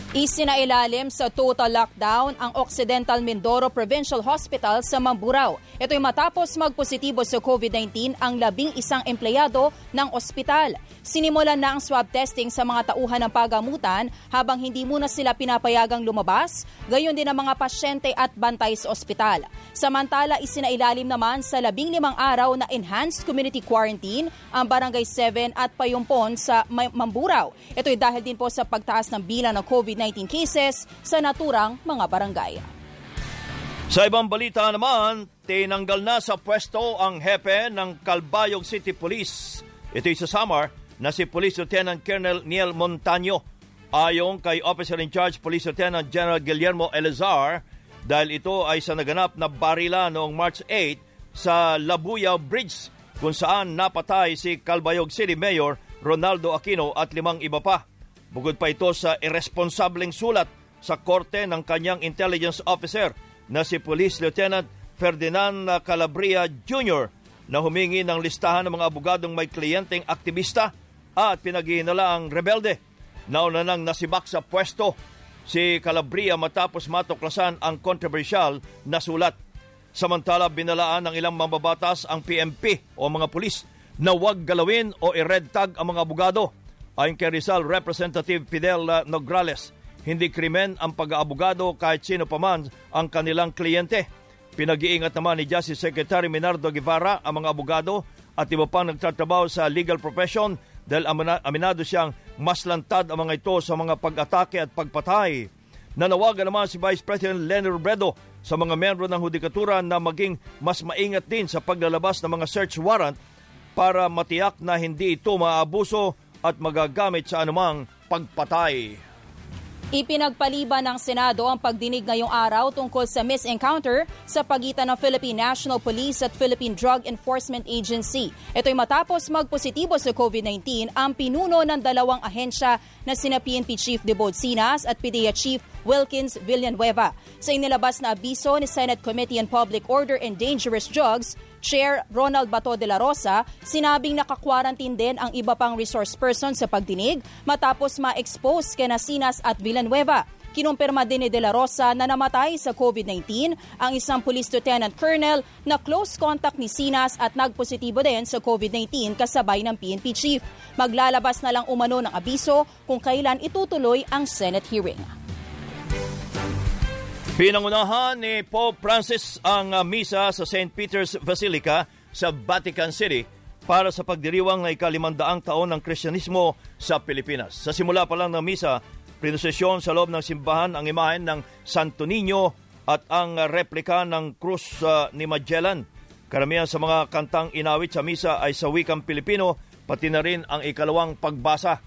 Isinailalim sa total lockdown ang Occidental Mindoro Provincial Hospital sa Mamburao. Ito'y matapos magpositibo sa COVID-19 ang labing isang empleyado ng ospital. Sinimulan na ang swab testing sa mga tauhan ng pagamutan habang hindi muna sila pinapayagang lumabas, gayon din ang mga pasyente at bantay sa ospital. Samantala, isinailalim naman sa labing limang araw na enhanced community quarantine ang Barangay 7 at Payumpon sa Mamburao. Ito'y dahil din po sa pagtaas ng bilang ng COVID-19 cases sa naturang mga barangay. Sa ibang balita naman, tinanggal na sa pwesto ang hepe ng Calbayog City Police. Ito'y sa Samar na si Police Lieutenant Colonel Neil Montaño. Ayon kay Officer in Charge Police Lieutenant General Guillermo Elazar, dahil ito ay sa naganap na barila noong March 8 sa Labuya Bridge kung saan napatay si Calbayog City Mayor Ronaldo Aquino at limang iba pa. Bukod pa ito sa irresponsableng sulat sa korte ng kanyang intelligence officer na si Police Lieutenant Ferdinand Calabria Jr. na humingi ng listahan ng mga abogadong may kliyenteng aktivista at pinaghihinala ang rebelde. Nauna nang nasibak sa pwesto si Calabria matapos matuklasan ang kontrobersyal na sulat. Samantala, binalaan ng ilang mambabatas ang PMP o mga pulis na huwag galawin o i-red tag ang mga abogado. Ayon kay Rizal Representative Fidel Nograles, hindi krimen ang pag-aabogado kahit sino pa man ang kanilang kliyente. Pinag-iingat naman ni Justice Secretary Minardo Guevara ang mga abogado at iba pang nagtatrabaho sa legal profession dahil aminado siyang mas lantad ang mga ito sa mga pag-atake at pagpatay. Nanawagan naman si Vice President Lenny Robredo sa mga membro ng hudikatura na maging mas maingat din sa paglalabas ng mga search warrant para matiyak na hindi ito maabuso at magagamit sa anumang pagpatay. Ipinagpaliban ng Senado ang pagdinig ngayong araw tungkol sa misencounter sa pagitan ng Philippine National Police at Philippine Drug Enforcement Agency. Ito'y matapos magpositibo sa COVID-19 ang pinuno ng dalawang ahensya na sina PNP Chief De Sinas at PDEA Chief Wilkins Villanueva. Sa inilabas na abiso ni Senate Committee on Public Order and Dangerous Drugs, Chair Ronald Bato de la Rosa, sinabing nakakwarantin din ang iba pang resource person sa pagdinig matapos ma-expose kina Sinas at Villanueva. Kinumpirma din ni De La Rosa na namatay sa COVID-19 ang isang police lieutenant colonel na close contact ni Sinas at nagpositibo din sa COVID-19 kasabay ng PNP chief. Maglalabas na lang umano ng abiso kung kailan itutuloy ang Senate hearing. Pinangunahan ni Pope Francis ang uh, misa sa St. Peter's Basilica sa Vatican City para sa pagdiriwang ng ikalimandaang taon ng Kristyanismo sa Pilipinas. Sa simula pa lang ng misa, prinosesyon sa loob ng simbahan ang imahen ng Santo Niño at ang replika ng krus uh, ni Magellan. Karamihan sa mga kantang inawit sa misa ay sa wikang Pilipino, pati na rin ang ikalawang pagbasa.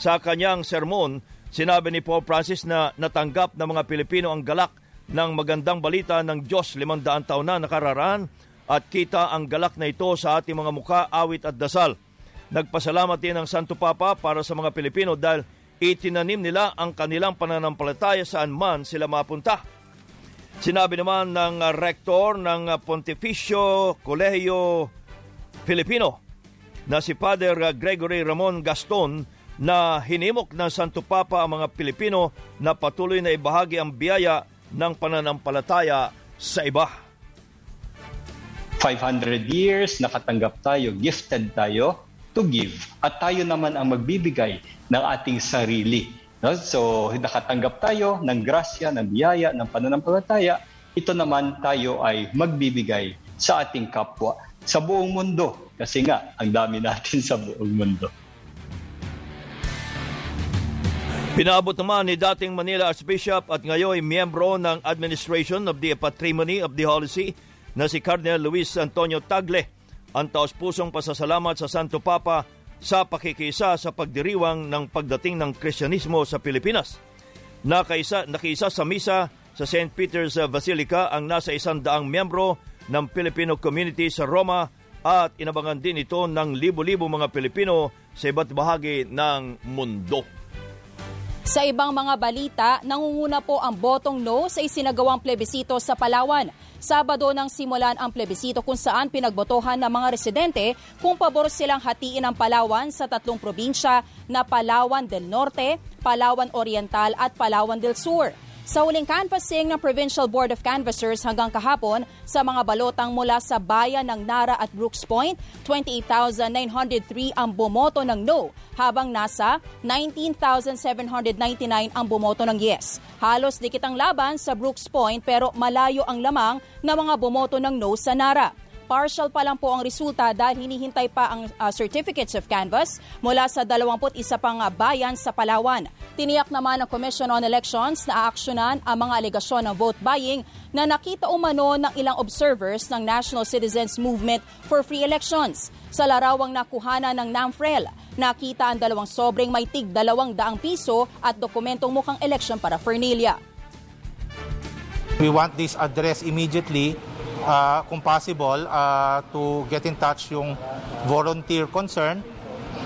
Sa kanyang sermon, sinabi ni Pope Francis na natanggap ng mga Pilipino ang galak ng magandang balita ng Diyos limandaan taon na nakararaan at kita ang galak na ito sa ating mga muka, awit at dasal. Nagpasalamat din ang Santo Papa para sa mga Pilipino dahil itinanim nila ang kanilang pananampalataya saan man sila mapunta. Sinabi naman ng rektor ng Pontificio Colegio Filipino na si Father Gregory Ramon Gaston na hinimok ng Santo Papa ang mga Pilipino na patuloy na ibahagi ang biyaya ng pananampalataya sa iba. 500 years, nakatanggap tayo, gifted tayo to give. At tayo naman ang magbibigay ng ating sarili. No? So, nakatanggap tayo ng grasya, ng biyaya, ng pananampalataya. Ito naman tayo ay magbibigay sa ating kapwa sa buong mundo. Kasi nga, ang dami natin sa buong mundo. Pinaabot naman ni dating Manila Archbishop at ngayon ay miyembro ng Administration of the Patrimony of the Holy See na si Cardinal Luis Antonio Tagle ang taos-pusong pasasalamat sa Santo Papa sa pakikisa sa pagdiriwang ng pagdating ng Kristyanismo sa Pilipinas. Nakaisa, nakiisa sa misa sa St. Peter's Basilica ang nasa isang daang miyembro ng Filipino community sa Roma at inabangan din ito ng libo-libo mga Pilipino sa iba't bahagi ng mundo. Sa ibang mga balita, nangunguna po ang botong no sa isinagawang plebisito sa Palawan. Sabado nang simulan ang plebisito kung saan pinagbotohan ng mga residente kung pabor silang hatiin ang Palawan sa tatlong probinsya na Palawan del Norte, Palawan Oriental at Palawan del Sur. Sa huling canvassing ng Provincial Board of Canvassers hanggang kahapon sa mga balotang mula sa bayan ng Nara at Brooks Point, 28,903 ang bumoto ng no, habang nasa 19,799 ang bumoto ng yes. Halos dikit ang laban sa Brooks Point pero malayo ang lamang na mga bumoto ng no sa Nara. Partial pa lang po ang resulta dahil hinihintay pa ang uh, certificates of canvass mula sa 21 pang uh, bayan sa Palawan. Tiniyak naman ng Commission on Elections na aaksyonan ang mga alegasyon ng vote buying na nakita umano ng ilang observers ng National Citizens Movement for Free Elections. Sa larawang nakuhana ng NAMFREL, nakita ang dalawang sobreng may tig dalawang daang piso at dokumentong mukhang election para Fernilia. We want this address immediately uh, kung possible, uh, to get in touch yung volunteer concern,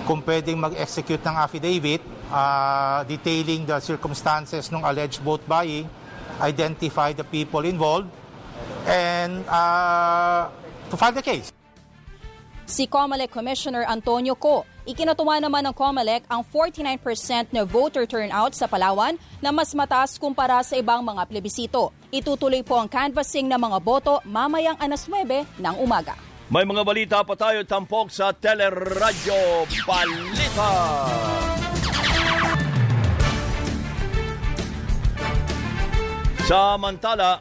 kung pwedeng mag-execute ng affidavit uh, detailing the circumstances ng alleged vote buying, identify the people involved, and uh, to file the case. Si COMELEC Commissioner Antonio Co. Ikinatuwa naman ng COMELEC ang 49% na voter turnout sa Palawan na mas mataas kumpara sa ibang mga plebisito. Itutuloy po ang canvassing ng mga boto mamayang anas 9 ng umaga. May mga balita pa tayo tampok sa Teleradyo Balita. Samantala,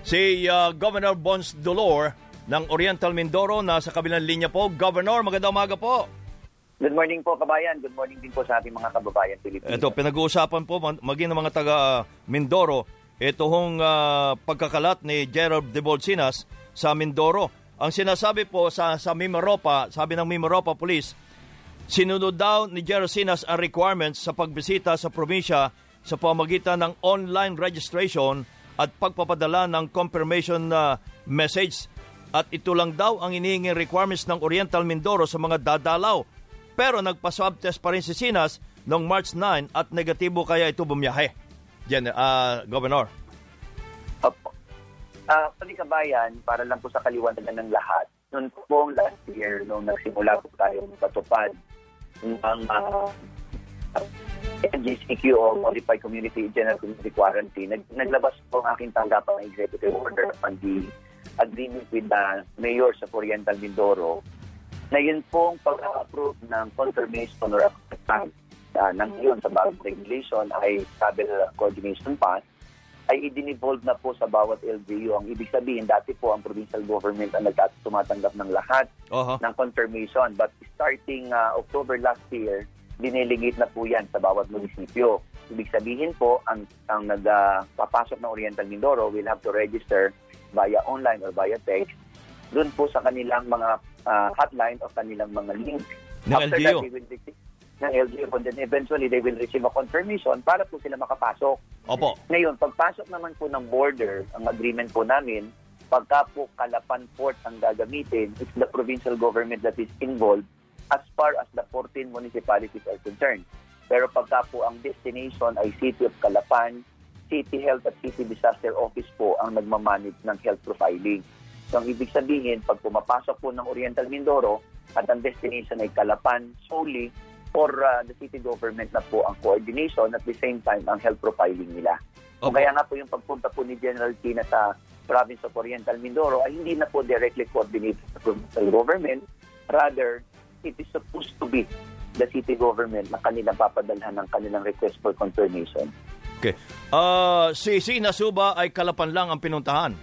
si uh, Governor Bons Dolor ng Oriental Mindoro. Nasa kabilang linya po. Governor, magandang umaga po. Good morning po, kabayan. Good morning din po sa ating mga kababayan Pilipino. Ito, pinag-uusapan po, maging ng mga taga Mindoro, ito hong uh, pagkakalat ni Gerald de Bolsinas sa Mindoro. Ang sinasabi po sa, sa Mimaropa, sabi ng Mimaropa Police, sinunod daw ni Gerald Sinas ang requirements sa pagbisita sa probinsya sa pamagitan ng online registration at pagpapadala ng confirmation na message. At ito lang daw ang hinihinging requirements ng Oriental Mindoro sa mga dadalaw. Pero nagpa-swab test pa rin si Sinas noong March 9 at negatibo kaya ito bumiyahe. Gen- uh, Governor. Opo. Uh, Kabayan, para lang po sa kaliwanagan ng lahat, noon po last year, nung nagsimula po tayo patupad ng uh, NGCQ o Modified Community General Community Quarantine, nag, naglabas po ang aking tanggapan ng executive order on the agreement with the mayor sa Oriental Mindoro na yun pong pag-approve ng confirmation or acceptance uh, ng yun sa bagong regulation ay travel coordination pass ay idinivolve na po sa bawat LGU. Ang ibig sabihin, dati po ang provincial government ang nagtat tumatanggap ng lahat uh-huh. ng confirmation. But starting uh, October last year, diniligit na po yan sa bawat munisipyo. Ibig sabihin po, ang, ang nagpapasok uh, ng Oriental Mindoro will have to register via online or via text doon po sa kanilang mga uh, hotline o kanilang mga link. Ng After LGU. that, they will receive, ng LGU, and then eventually they will receive a confirmation para po sila makapasok. Opo. Ngayon, pagpasok naman po ng border, ang agreement po namin, pagka po Kalapan Port ang gagamitin, it's the provincial government that is involved as far as the 14 municipalities are concerned. Pero pagka po ang destination ay City of Calapan, City Health at City Disaster Office po ang nagmamanage ng health profiling. So ang ibig sabihin, pag pumapasok po ng Oriental Mindoro at ang destination ay Calapan solely for uh, the city government na po ang coordination at the same time ang health profiling nila. So Okay. kaya nga po yung pagpunta po ni General Tina sa province of Oriental Mindoro ay hindi na po directly coordinated sa provincial government. Rather, it is supposed to be the city government na kanilang papadalhan ng kanilang request for confirmation. Okay. Uh, si Sinas Suba ay Kalapan lang ang pinuntahan.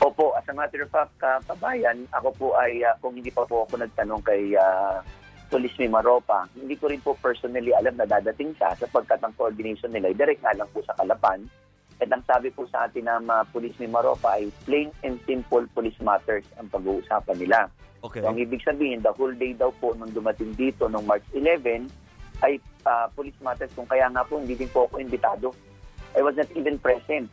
Opo, as a matter of fact, ka- kabayan, ako po ay, ah, kung hindi pa po ako nagtanong kay uh, Police Maropa, hindi ko rin po personally alam na dadating siya sapagkat ang coordination nila ay direct nga lang po sa Kalapan. At ang sabi po sa atin ng uh, Police Maropa ay plain and simple police matters ang pag-uusapan nila. Okay. So, ang ibig sabihin, the whole day daw po nung dumating dito nung March 11 ay ah, police matters kung kaya nga po hindi din po ako imbitado. I was not even present.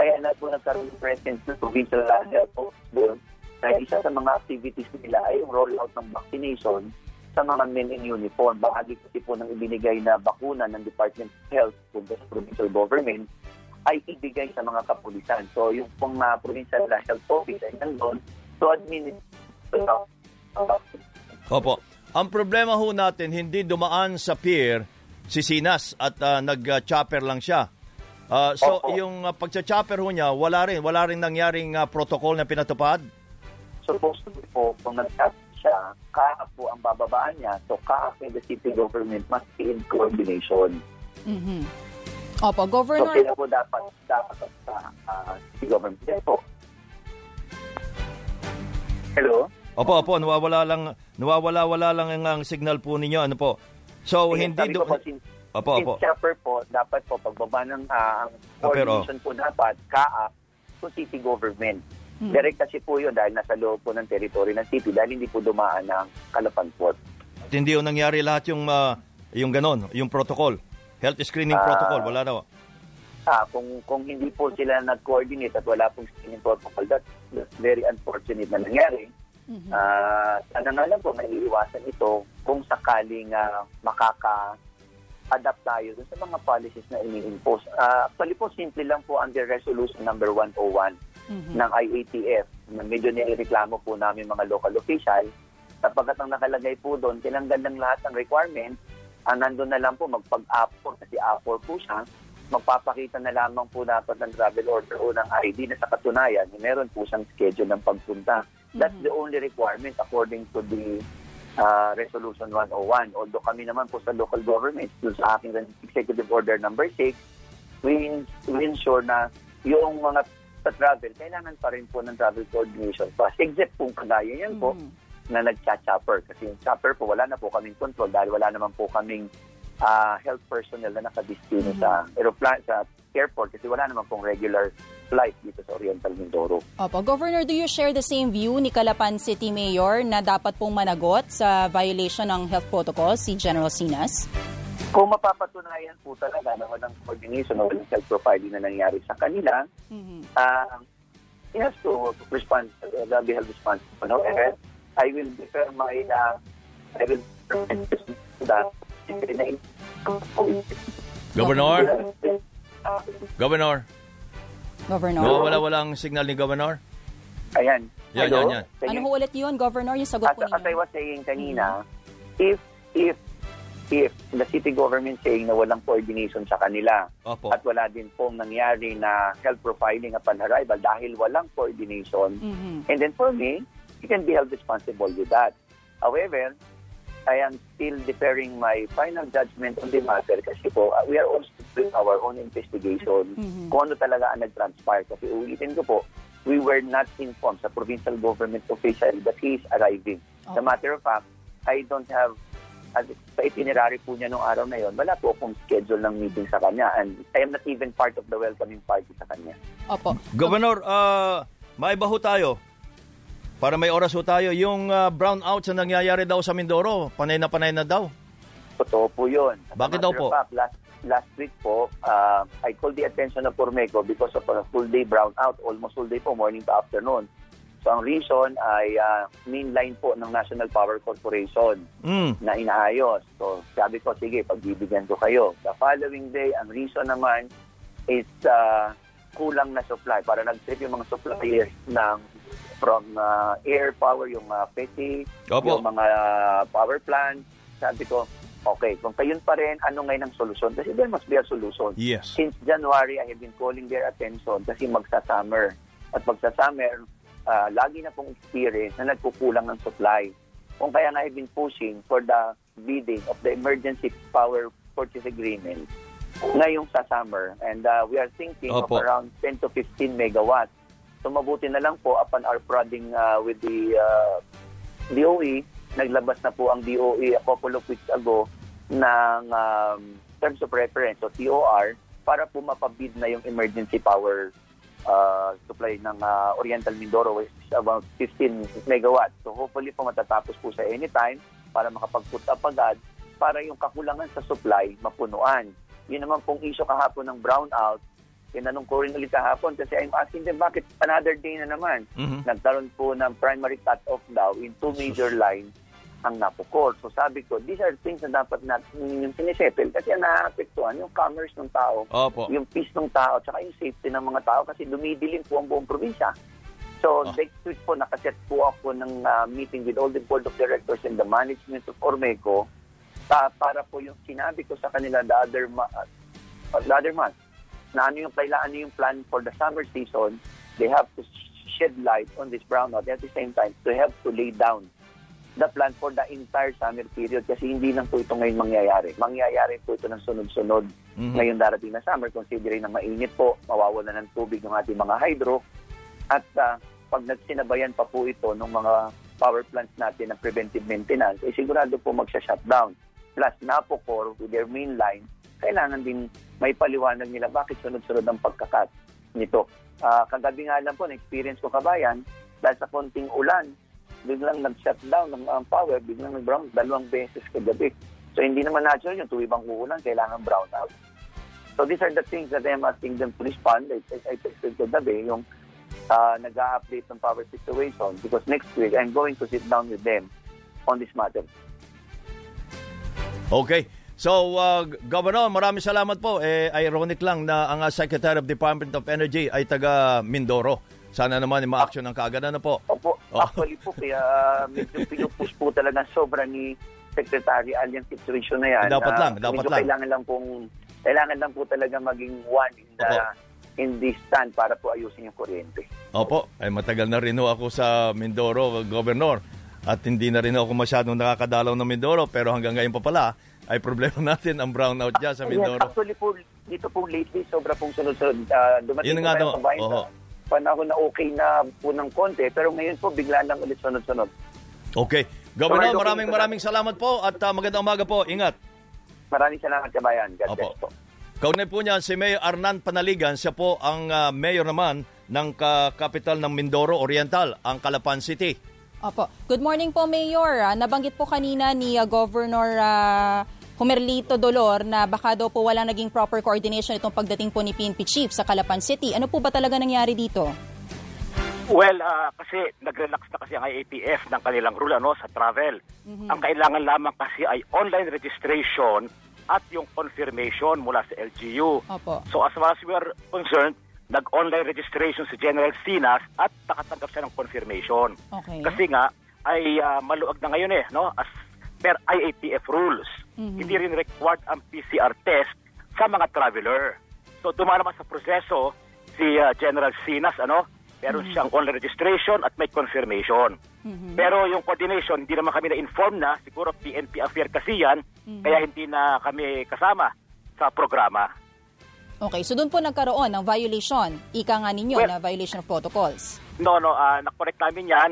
Kaya na po nagkaroon ng presence ng provincial health office doon dahil isa sa mga activities nila ay yung rollout ng vaccination sa mga men in uniform. Bahagi kasi po ng ibinigay na bakuna ng Department of Health kung sa provincial government ay ibigay sa mga kapulisan. So yung pong uh, provincial health office ay nandun to administer Opo. Ang problema ho natin, hindi dumaan sa pier si Sinas at ah, nag-chopper lang siya. Ah, so, Opo. yung uh, pagcha-chopper ho niya, wala rin, wala rin nangyaring ah, protocol na pinatupad? supposed to be po, kung nag-chat siya, kaap po ang bababaan niya. So, kaap and the city government must be in coordination. Mhm. Opo, So, Governor. sila po dapat, dapat sa ah, city government. Yes po. Hello? Opo, opo, nawawala lang, nawawala-wala lang ang, ang signal po ninyo, ano po. So, Sige, hindi do- po, since, Opo, since opo. chopper po, dapat po, pagbaba ng ah, ang Ah, pero- coordination po dapat, kaap to city government. Hmm. Direct kasi po yun dahil nasa loob po ng territory ng city dahil hindi po dumaan ng Calapan Port. At hindi yung nangyari lahat yung, ah, yung ganon, yung protocol. Health screening Ah. protocol, wala daw. Ah, kung kung hindi po sila nag-coordinate at wala pong screening protocol, that, that's very unfortunate na nangyari. Ah, sana nga lang po maiiwasan ito kung sakaling ah, makaka-adapt tayo dun sa mga policies na ini-impose. Ah, actually po, simple lang po under resolution number 101 ng IATF na medyo nireklamo po namin mga local official. Sapagkat ang nakalagay po doon, tinanggal ng lahat ng requirements, ang nandun na lang po magpag-APOR kasi APOR po siya, magpapakita na lamang po dapat ng travel order o ng ID na sa katunayan, meron po siyang schedule ng pagpunta. That's the only requirement according to the uh, Resolution 101. Although kami naman po sa local government, dun sa aking Executive Order number 6, we, we ensure na yung mga sa travel, kailangan pa rin po ng travel coordination pass. Except kung kagaya yan po, na nagcha-chopper. Kasi yung chopper po, wala na po kaming control dahil wala naman po kaming ah, health personnel na nakadistino sa aeroplane, sa airport kasi wala naman pong regular flight dito sa Oriental Mindoro. Opo, Governor, do you share the same view ni Calapan City Mayor na dapat pong managot sa violation ng health protocol si General Sinas? Kung mapapatunayan po talaga na walang coordination o walang self-profiling na nangyari sa kanila, uh, he has to respond, uh, be held responsible. However, I will defer my, uh, I will that Governor? Governor? Governor. No, wala walang signal ni Governor? Ayan. Yan, Hello? yan, yan. Ano ho ulit yun, Governor? Yung sagot as, po as I ninyo. was saying kanina, if if if the city government saying na walang coordination sa kanila Opo. at wala din pong nangyari na health profiling upon arrival dahil walang coordination, Mhm. and then for me, you can be held responsible with that. However, I am still deferring my final judgment on the matter kasi po, uh, we are also doing our own investigation Mhm. kung ano talaga ang nag-transpire. Kasi ulitin ko po, we were not informed sa provincial government official that he is arriving. As a Okay. matter of fact, I don't have as sa itinerary po niya nung araw na yon, wala po akong schedule ng meeting sa kanya and I am not even part of the welcoming party sa kanya. Opo. Governor, uh, maiba ho tayo. Para may oras ho tayo. Yung uh, brownout na nangyayari daw sa Mindoro, panay na panay na daw. Totoo po yun. Bakit daw po? fact, last, last week po, uh, I called the attention of Formeco because of a full day brownout, almost full day po, morning to afternoon. So ang reason ay uh, main line po ng National Power Corporation Mm. na inaayos. So sabi ko, sige, pagbibigyan ko kayo. The following day, ang reason naman is uh, kulang na supply. Para nag-trip yung mga suppliers ng from uh, air power, yung uh, petty, Opo. yung mga uh, power plant. Sabi ko, okay, kung kayon pa rin, ano ngayon ang solusyon? Kasi there must be a solution. Yes. Since January, I have been calling their attention kasi magsa-summer. At magsa-summer, ah, lagi na pong experience na nagkukulang ng supply. Kung kaya nga I've been pushing for the bidding of the emergency power purchase agreement ngayong sa summer. And ah, we are thinking Opo. of around 10 to 15 megawatts. So mabuti na lang po upon our prodding ah, with the ah, DOE, naglabas na po ang DOE a couple of weeks ago ng um, terms of reference o TOR para po mapabid na yung emergency power uh, supply ng uh, Oriental Mindoro which is about 15 megawatts. So hopefully po matatapos po sa anytime para makapag-put up agad para yung kakulangan sa supply mapunuan. Yun naman pong issue kahapon ng brownout. Tinanong ko rin ulit kahapon kasi I'm asking them bakit another day na naman. Mhm. Nagkaroon po ng primary cut-off daw in two major lines ang napukor. So sabi ko, these are things na dapat natin yung sinisettle kasi ang naaapektuhan yung commerce ng tao, Opo. yung peace ng tao, tsaka yung safety ng mga tao kasi dumidilim po ang buong probinsya. So Ah. next week po, nakaset po ako ng ah, meeting with all the board of directors and the management of Ormeco pa, para po yung sinabi ko sa kanila the other, ma- uh, the other month na ano yung kailangan ano yung plan for the summer season, they have to shed light on this brownout at the same time to help to lay down the plan for the entire summer period kasi hindi lang po ito ngayon mangyayari. Mangyayari po ito ng sunod-sunod Mhm. ngayon darating na summer considering na mainit po, mawawala ng tubig ng ating mga hydro at ah, pag nagsinabayan pa po ito ng mga power plants natin ng preventive maintenance, eh sigurado po magsha-shutdown. Plus, Napocor with their main line, kailangan din may paliwanag nila bakit sunod-sunod ang pagkakat nito. Ah, kagabi nga lang po, na-experience ko kabayan, dahil sa konting ulan, biglang nag-shutdown ng ang power, biglang nag-brown dalawang beses kagabi. So hindi naman natural yung tuwing bang uulan, kailangan brownout. So these are the things that I'm asking them to respond. I, I, I texted kagabi yung uh, nag-update ng power situation because next week I'm going to sit down with them on this matter. Okay. So, uh, Governor, maraming salamat po. Eh, ironic lang na ang uh, Secretary of Department of Energy ay taga Mindoro. Sana naman yung ma-action ng kaagad. Ano po? Opo, Oh. actually po, kaya uh, medyo pinupush po talaga sobra ni Secretary Al yung situation na yan. Dapat Ah, lang, dapat medyo lang. Kailangan lang pong, kailangan lang po talaga maging one in, the, Opo. in this stand para po ayusin yung kuryente. Opo, ay matagal na rin ako sa Mindoro, Governor. At hindi na rin ako masyadong nakakadalaw ng Mindoro. Pero hanggang ngayon pa pala, ay problema natin ang brownout dyan sa Yes, Mindoro. actually po, dito po lately, sobra pong sunod-sunod. Ah, dumating Yun po nga tayo sa sa panahon na okay na po ng konti, pero ngayon po bigla lang ulit sunod-sunod. Okay. Governor, Okay, maraming maraming salamat po at uh, magandang umaga po. Ingat. Maraming salamat kabayan. God Opo. bless po. Kaunay po niyan si Mayor Arnan Panaligan. Siya po ang uh, mayor naman ng ka- capital ng Mindoro Oriental, ang Calapan City. Opo. Good morning po, Mayor. Ah, nabanggit po kanina ni ah, Governor ah, Humerlito Dolor na baka daw po walang naging proper coordination itong pagdating po ni PNP Chief sa Calapan City. Ano po ba talaga nangyari dito? Well, ah, kasi nag-relax na kasi ang IATF ng kanilang rule ano, sa travel. Mhm. Ang kailangan lamang kasi ay online registration at yung confirmation mula sa LGU. Opo. So as far as we are concerned, nag-online registration si General Sinas at nakatanggap siya ng confirmation. Okay. Kasi nga ay ah, maluag na ngayon eh, no? As per IATF rules. Mhm. Hindi rin required ang PCR test sa mga traveler. So dumaan naman sa proseso si ah, General Sinas, ano? Meron Mhm. siyang online registration at may confirmation. Mhm. Pero yung coordination, hindi naman kami na-inform na. Siguro PNP affair kasi yan, Mhm. kaya hindi na kami kasama sa programa. Okay, so doon po nagkaroon ng violation. Ika nga ninyo Well- na violation of protocols. No, no, ah nakorek namin yan.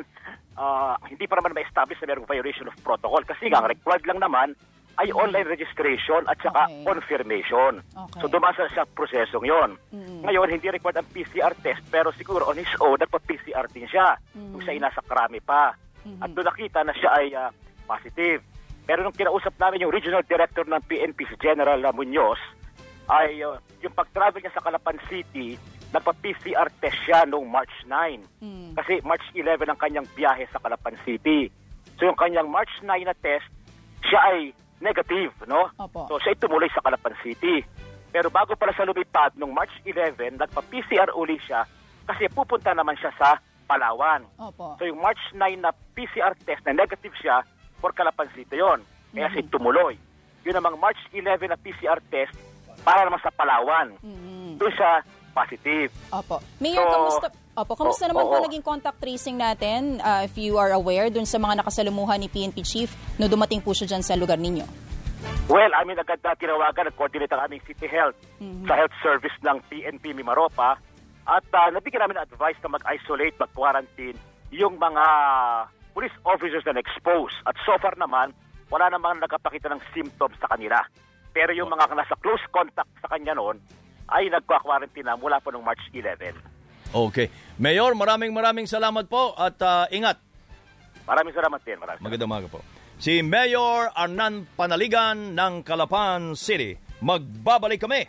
Ah, hindi pa naman ma-establish na mayroong violation of protocol kasi nga ang required lang naman ay online registration at saka Okay. confirmation. Okay. So dumasa sa prosesong yon. Mm. Ngayon, hindi required ang PCR test pero siguro on his own, nagpa-PCR din siya. Mm. Kung siya ay nasa krami pa. Mhm. At doon nakita na siya ay ah, positive. Pero nung kinausap namin yung regional director ng PNP, si General Muñoz, ay ah, yung pag-travel niya sa Calapan City, nagpa-PCR test siya noong March 9. Mm. Kasi March 11 ang kanyang biyahe sa Calapan City. So yung kanyang March 9 na test, siya ay negative, no? Opo. So siya ay tumuloy sa Calapan City. Pero bago pala sa lumipad, nung March 11, nagpa-PCR uli siya kasi pupunta naman siya sa Palawan. Opo. So yung March 9 na PCR test na negative siya for Calapan City yon. Kaya Mhm. siya tumuloy. Yun namang March 11 na PCR test para naman sa Palawan. Mhm. Doon siya positive. Opo. Mayor, So, kamusta, opo, kamusta o- naman po oo. naging contact tracing natin, uh, if you are aware, dun sa mga nakasalumuhan ni PNP Chief no dumating po siya dyan sa lugar ninyo? Well, I mean, agad na tinawagan, nag-coordinate ang aming City Health Mhm. sa health service ng PNP Mimaropa at uh, nabigyan namin advice na mag-isolate, mag-quarantine yung mga police officers na na-expose. At so far naman, wala namang nakapakita ng symptoms sa kanila. Pero yung mga nasa close contact sa kanya noon ay nagka-quarantine na mula po noong March 11. Okay. Mayor, maraming maraming salamat po at ah, ingat. Maraming salamat din. Maraming Magandang umaga po. Si Mayor Arnan Panaligan ng Calapan City. Magbabalik kami.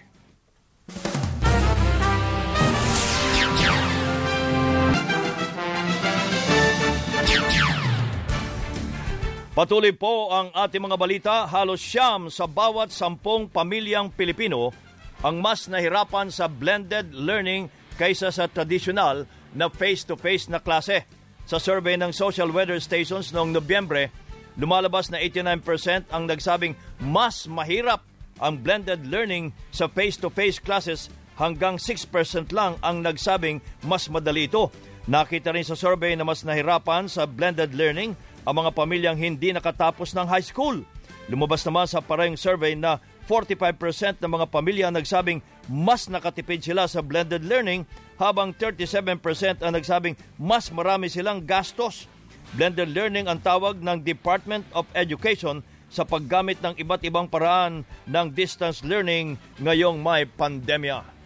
Patuloy po ang ating mga balita. Halos siyam sa bawat sampung pamilyang Pilipino ang mas nahirapan sa blended learning kaysa sa tradisyonal na face-to-face na klase. Sa survey ng social weather stations noong Nobyembre, lumalabas na 89% ang nagsabing mas mahirap ang blended learning sa face-to-face classes hanggang 6% lang ang nagsabing mas madali ito. Nakita rin sa survey na mas nahirapan sa blended learning ang mga pamilyang hindi nakatapos ng high school. Lumabas naman sa parehong survey na 45% ng mga pamilya nagsabing mas nakatipid sila sa blended learning habang 37% ang nagsabing mas marami silang gastos. Blended learning ang tawag ng Department of Education sa paggamit ng iba't ibang paraan ng distance learning ngayong may pandemya.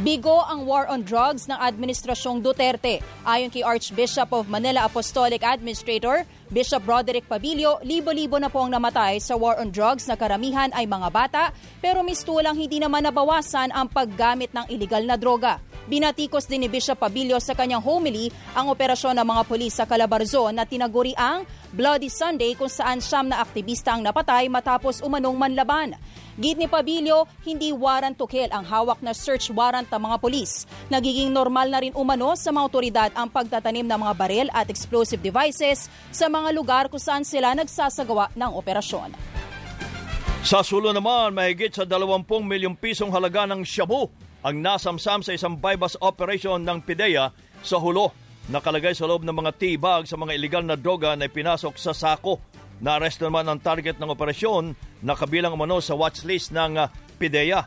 Bigo ang war on drugs ng Administrasyong Duterte. Ayon kay Archbishop of Manila Apostolic Administrator, Bishop Roderick Pabilio, libo-libo na po ang namatay sa war on drugs na karamihan ay mga bata, pero mistulang hindi naman nabawasan ang paggamit ng iligal na droga. Binatikos din ni Bishop Pabilio sa kanyang homily ang operasyon ng mga pulis sa Calabarzon na tinaguri ang Bloody Sunday kung saan siyam na aktivista ang napatay matapos umanong manlaban. Git ni Pabilio, hindi warrant to kill ang hawak na search warrant ng mga pulis. Nagiging normal na rin umano sa mga otoridad ang pagtatanim ng mga baril at explosive devices sa mga lugar kung saan sila nagsasagawa ng operasyon. Sa sulo naman, mahigit sa 20 milyong pisong halaga ng shabu ang nasamsam sa isang bypass operation ng PIDEA sa Hulo. Nakalagay sa loob ng mga tea bag sa mga iligal na droga na ipinasok sa sako. Naaresto naman ang target ng operasyon na kabilang umano sa watchlist ng ah, PIDEA.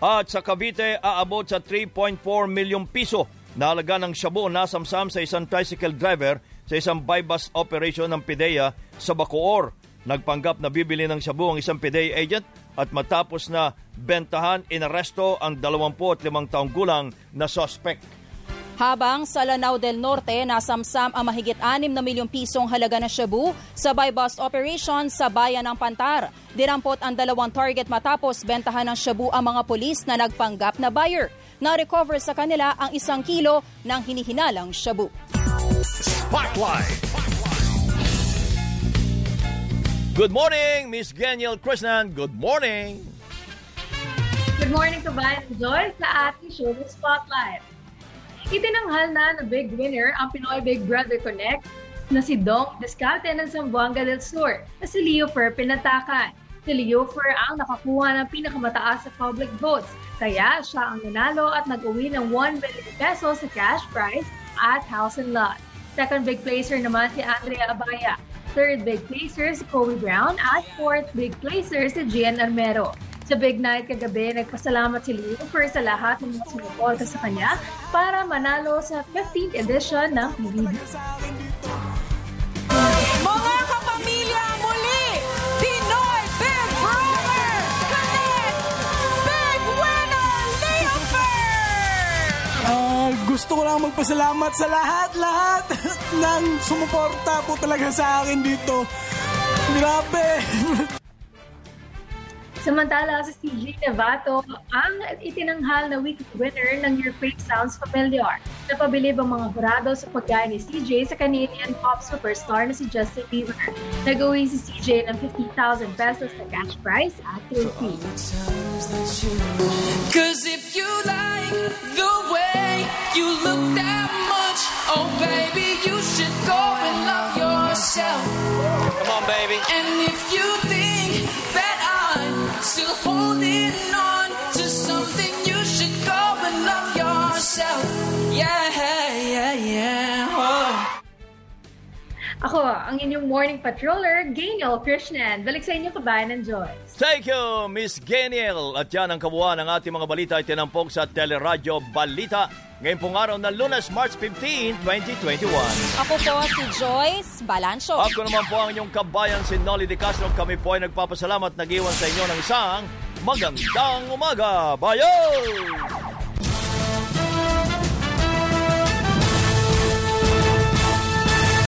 At sa Cavite, aabot sa 3.4 milyong piso na halaga ng shabu nasamsam sa isang tricycle driver sa isang bypass operation ng PIDEA sa Bacoor. Nagpanggap na bibili ng shabu ang isang PIDEA agent at matapos na bentahan, inaresto ang 25 taong gulang na suspect. Habang sa Lanao del Norte, nasamsam ang mahigit 6 na milyong pisong halaga ng shabu sa buy bust operation sa bayan ng Pantar. Dirampot ang dalawang target matapos bentahan ng shabu ang mga polis na nagpanggap na buyer. Na-recover sa kanila ang isang kilo ng hinihinalang shabu. Spotlight. Good morning, Miss Geniel Krishnan. Good morning. Good morning to Bayan Joy sa ating show Spotlight. Itinanghal na na big winner ang Pinoy Big Brother Connect na si Dong Descarte ng Zamboanga del Sur na si Leo Fer pinatakan. Si Leo Fer ang nakakuha ng pinakamataas sa public votes kaya siya ang nanalo at nag-uwi ng 1 million pesos sa cash prize at house and lot. Second big placer naman si Andrea Abaya. Third big placer si Kobe Brown at fourth big placer si Gian Armero. Sa big night kagabi, nagpasalamat si Leo for sa lahat ng mga sumuporta sa kanya para manalo sa 15th edition ng PBB. Mga kapamilya muli, Pinoy Big Brother Connect! Big winner, Leo Fair! Ah, gusto ko lang magpasalamat sa lahat-lahat ng sumuporta po talaga sa akin dito. Grabe! Samantala sa CJ Nevato, ang itinanghal na weekly winner ng Your Face Sounds Familiar. Napabilib ang mga hurado sa pagkain ni CJ sa Canadian pop superstar na si Justin Bieber. Nag-uwi si CJ ng 50,000 pesos na cash prize at trophy. Cause if you like the way you look that much, oh baby, you should go and love yourself. Come on, baby. And if you think still holding on to something, you should go and love yourself. Yeah, Ako, ang inyong morning patroller, Gainel Krishnan. Balik sa inyo kabayan ng Joyce. Thank you, Miss Geniel. At yan ang kabuuan ng ating mga balita ay tinampok sa Teleradyo Balita. Ngayon pong araw ng Lunes, March 15, 2021. Ako po si Joyce Balancho. Ako naman po ang inyong kabayan si Nolly De Castro. Kami po ay nagpapasalamat nag-iwan sa inyo ng isang magandang umaga. Bayan!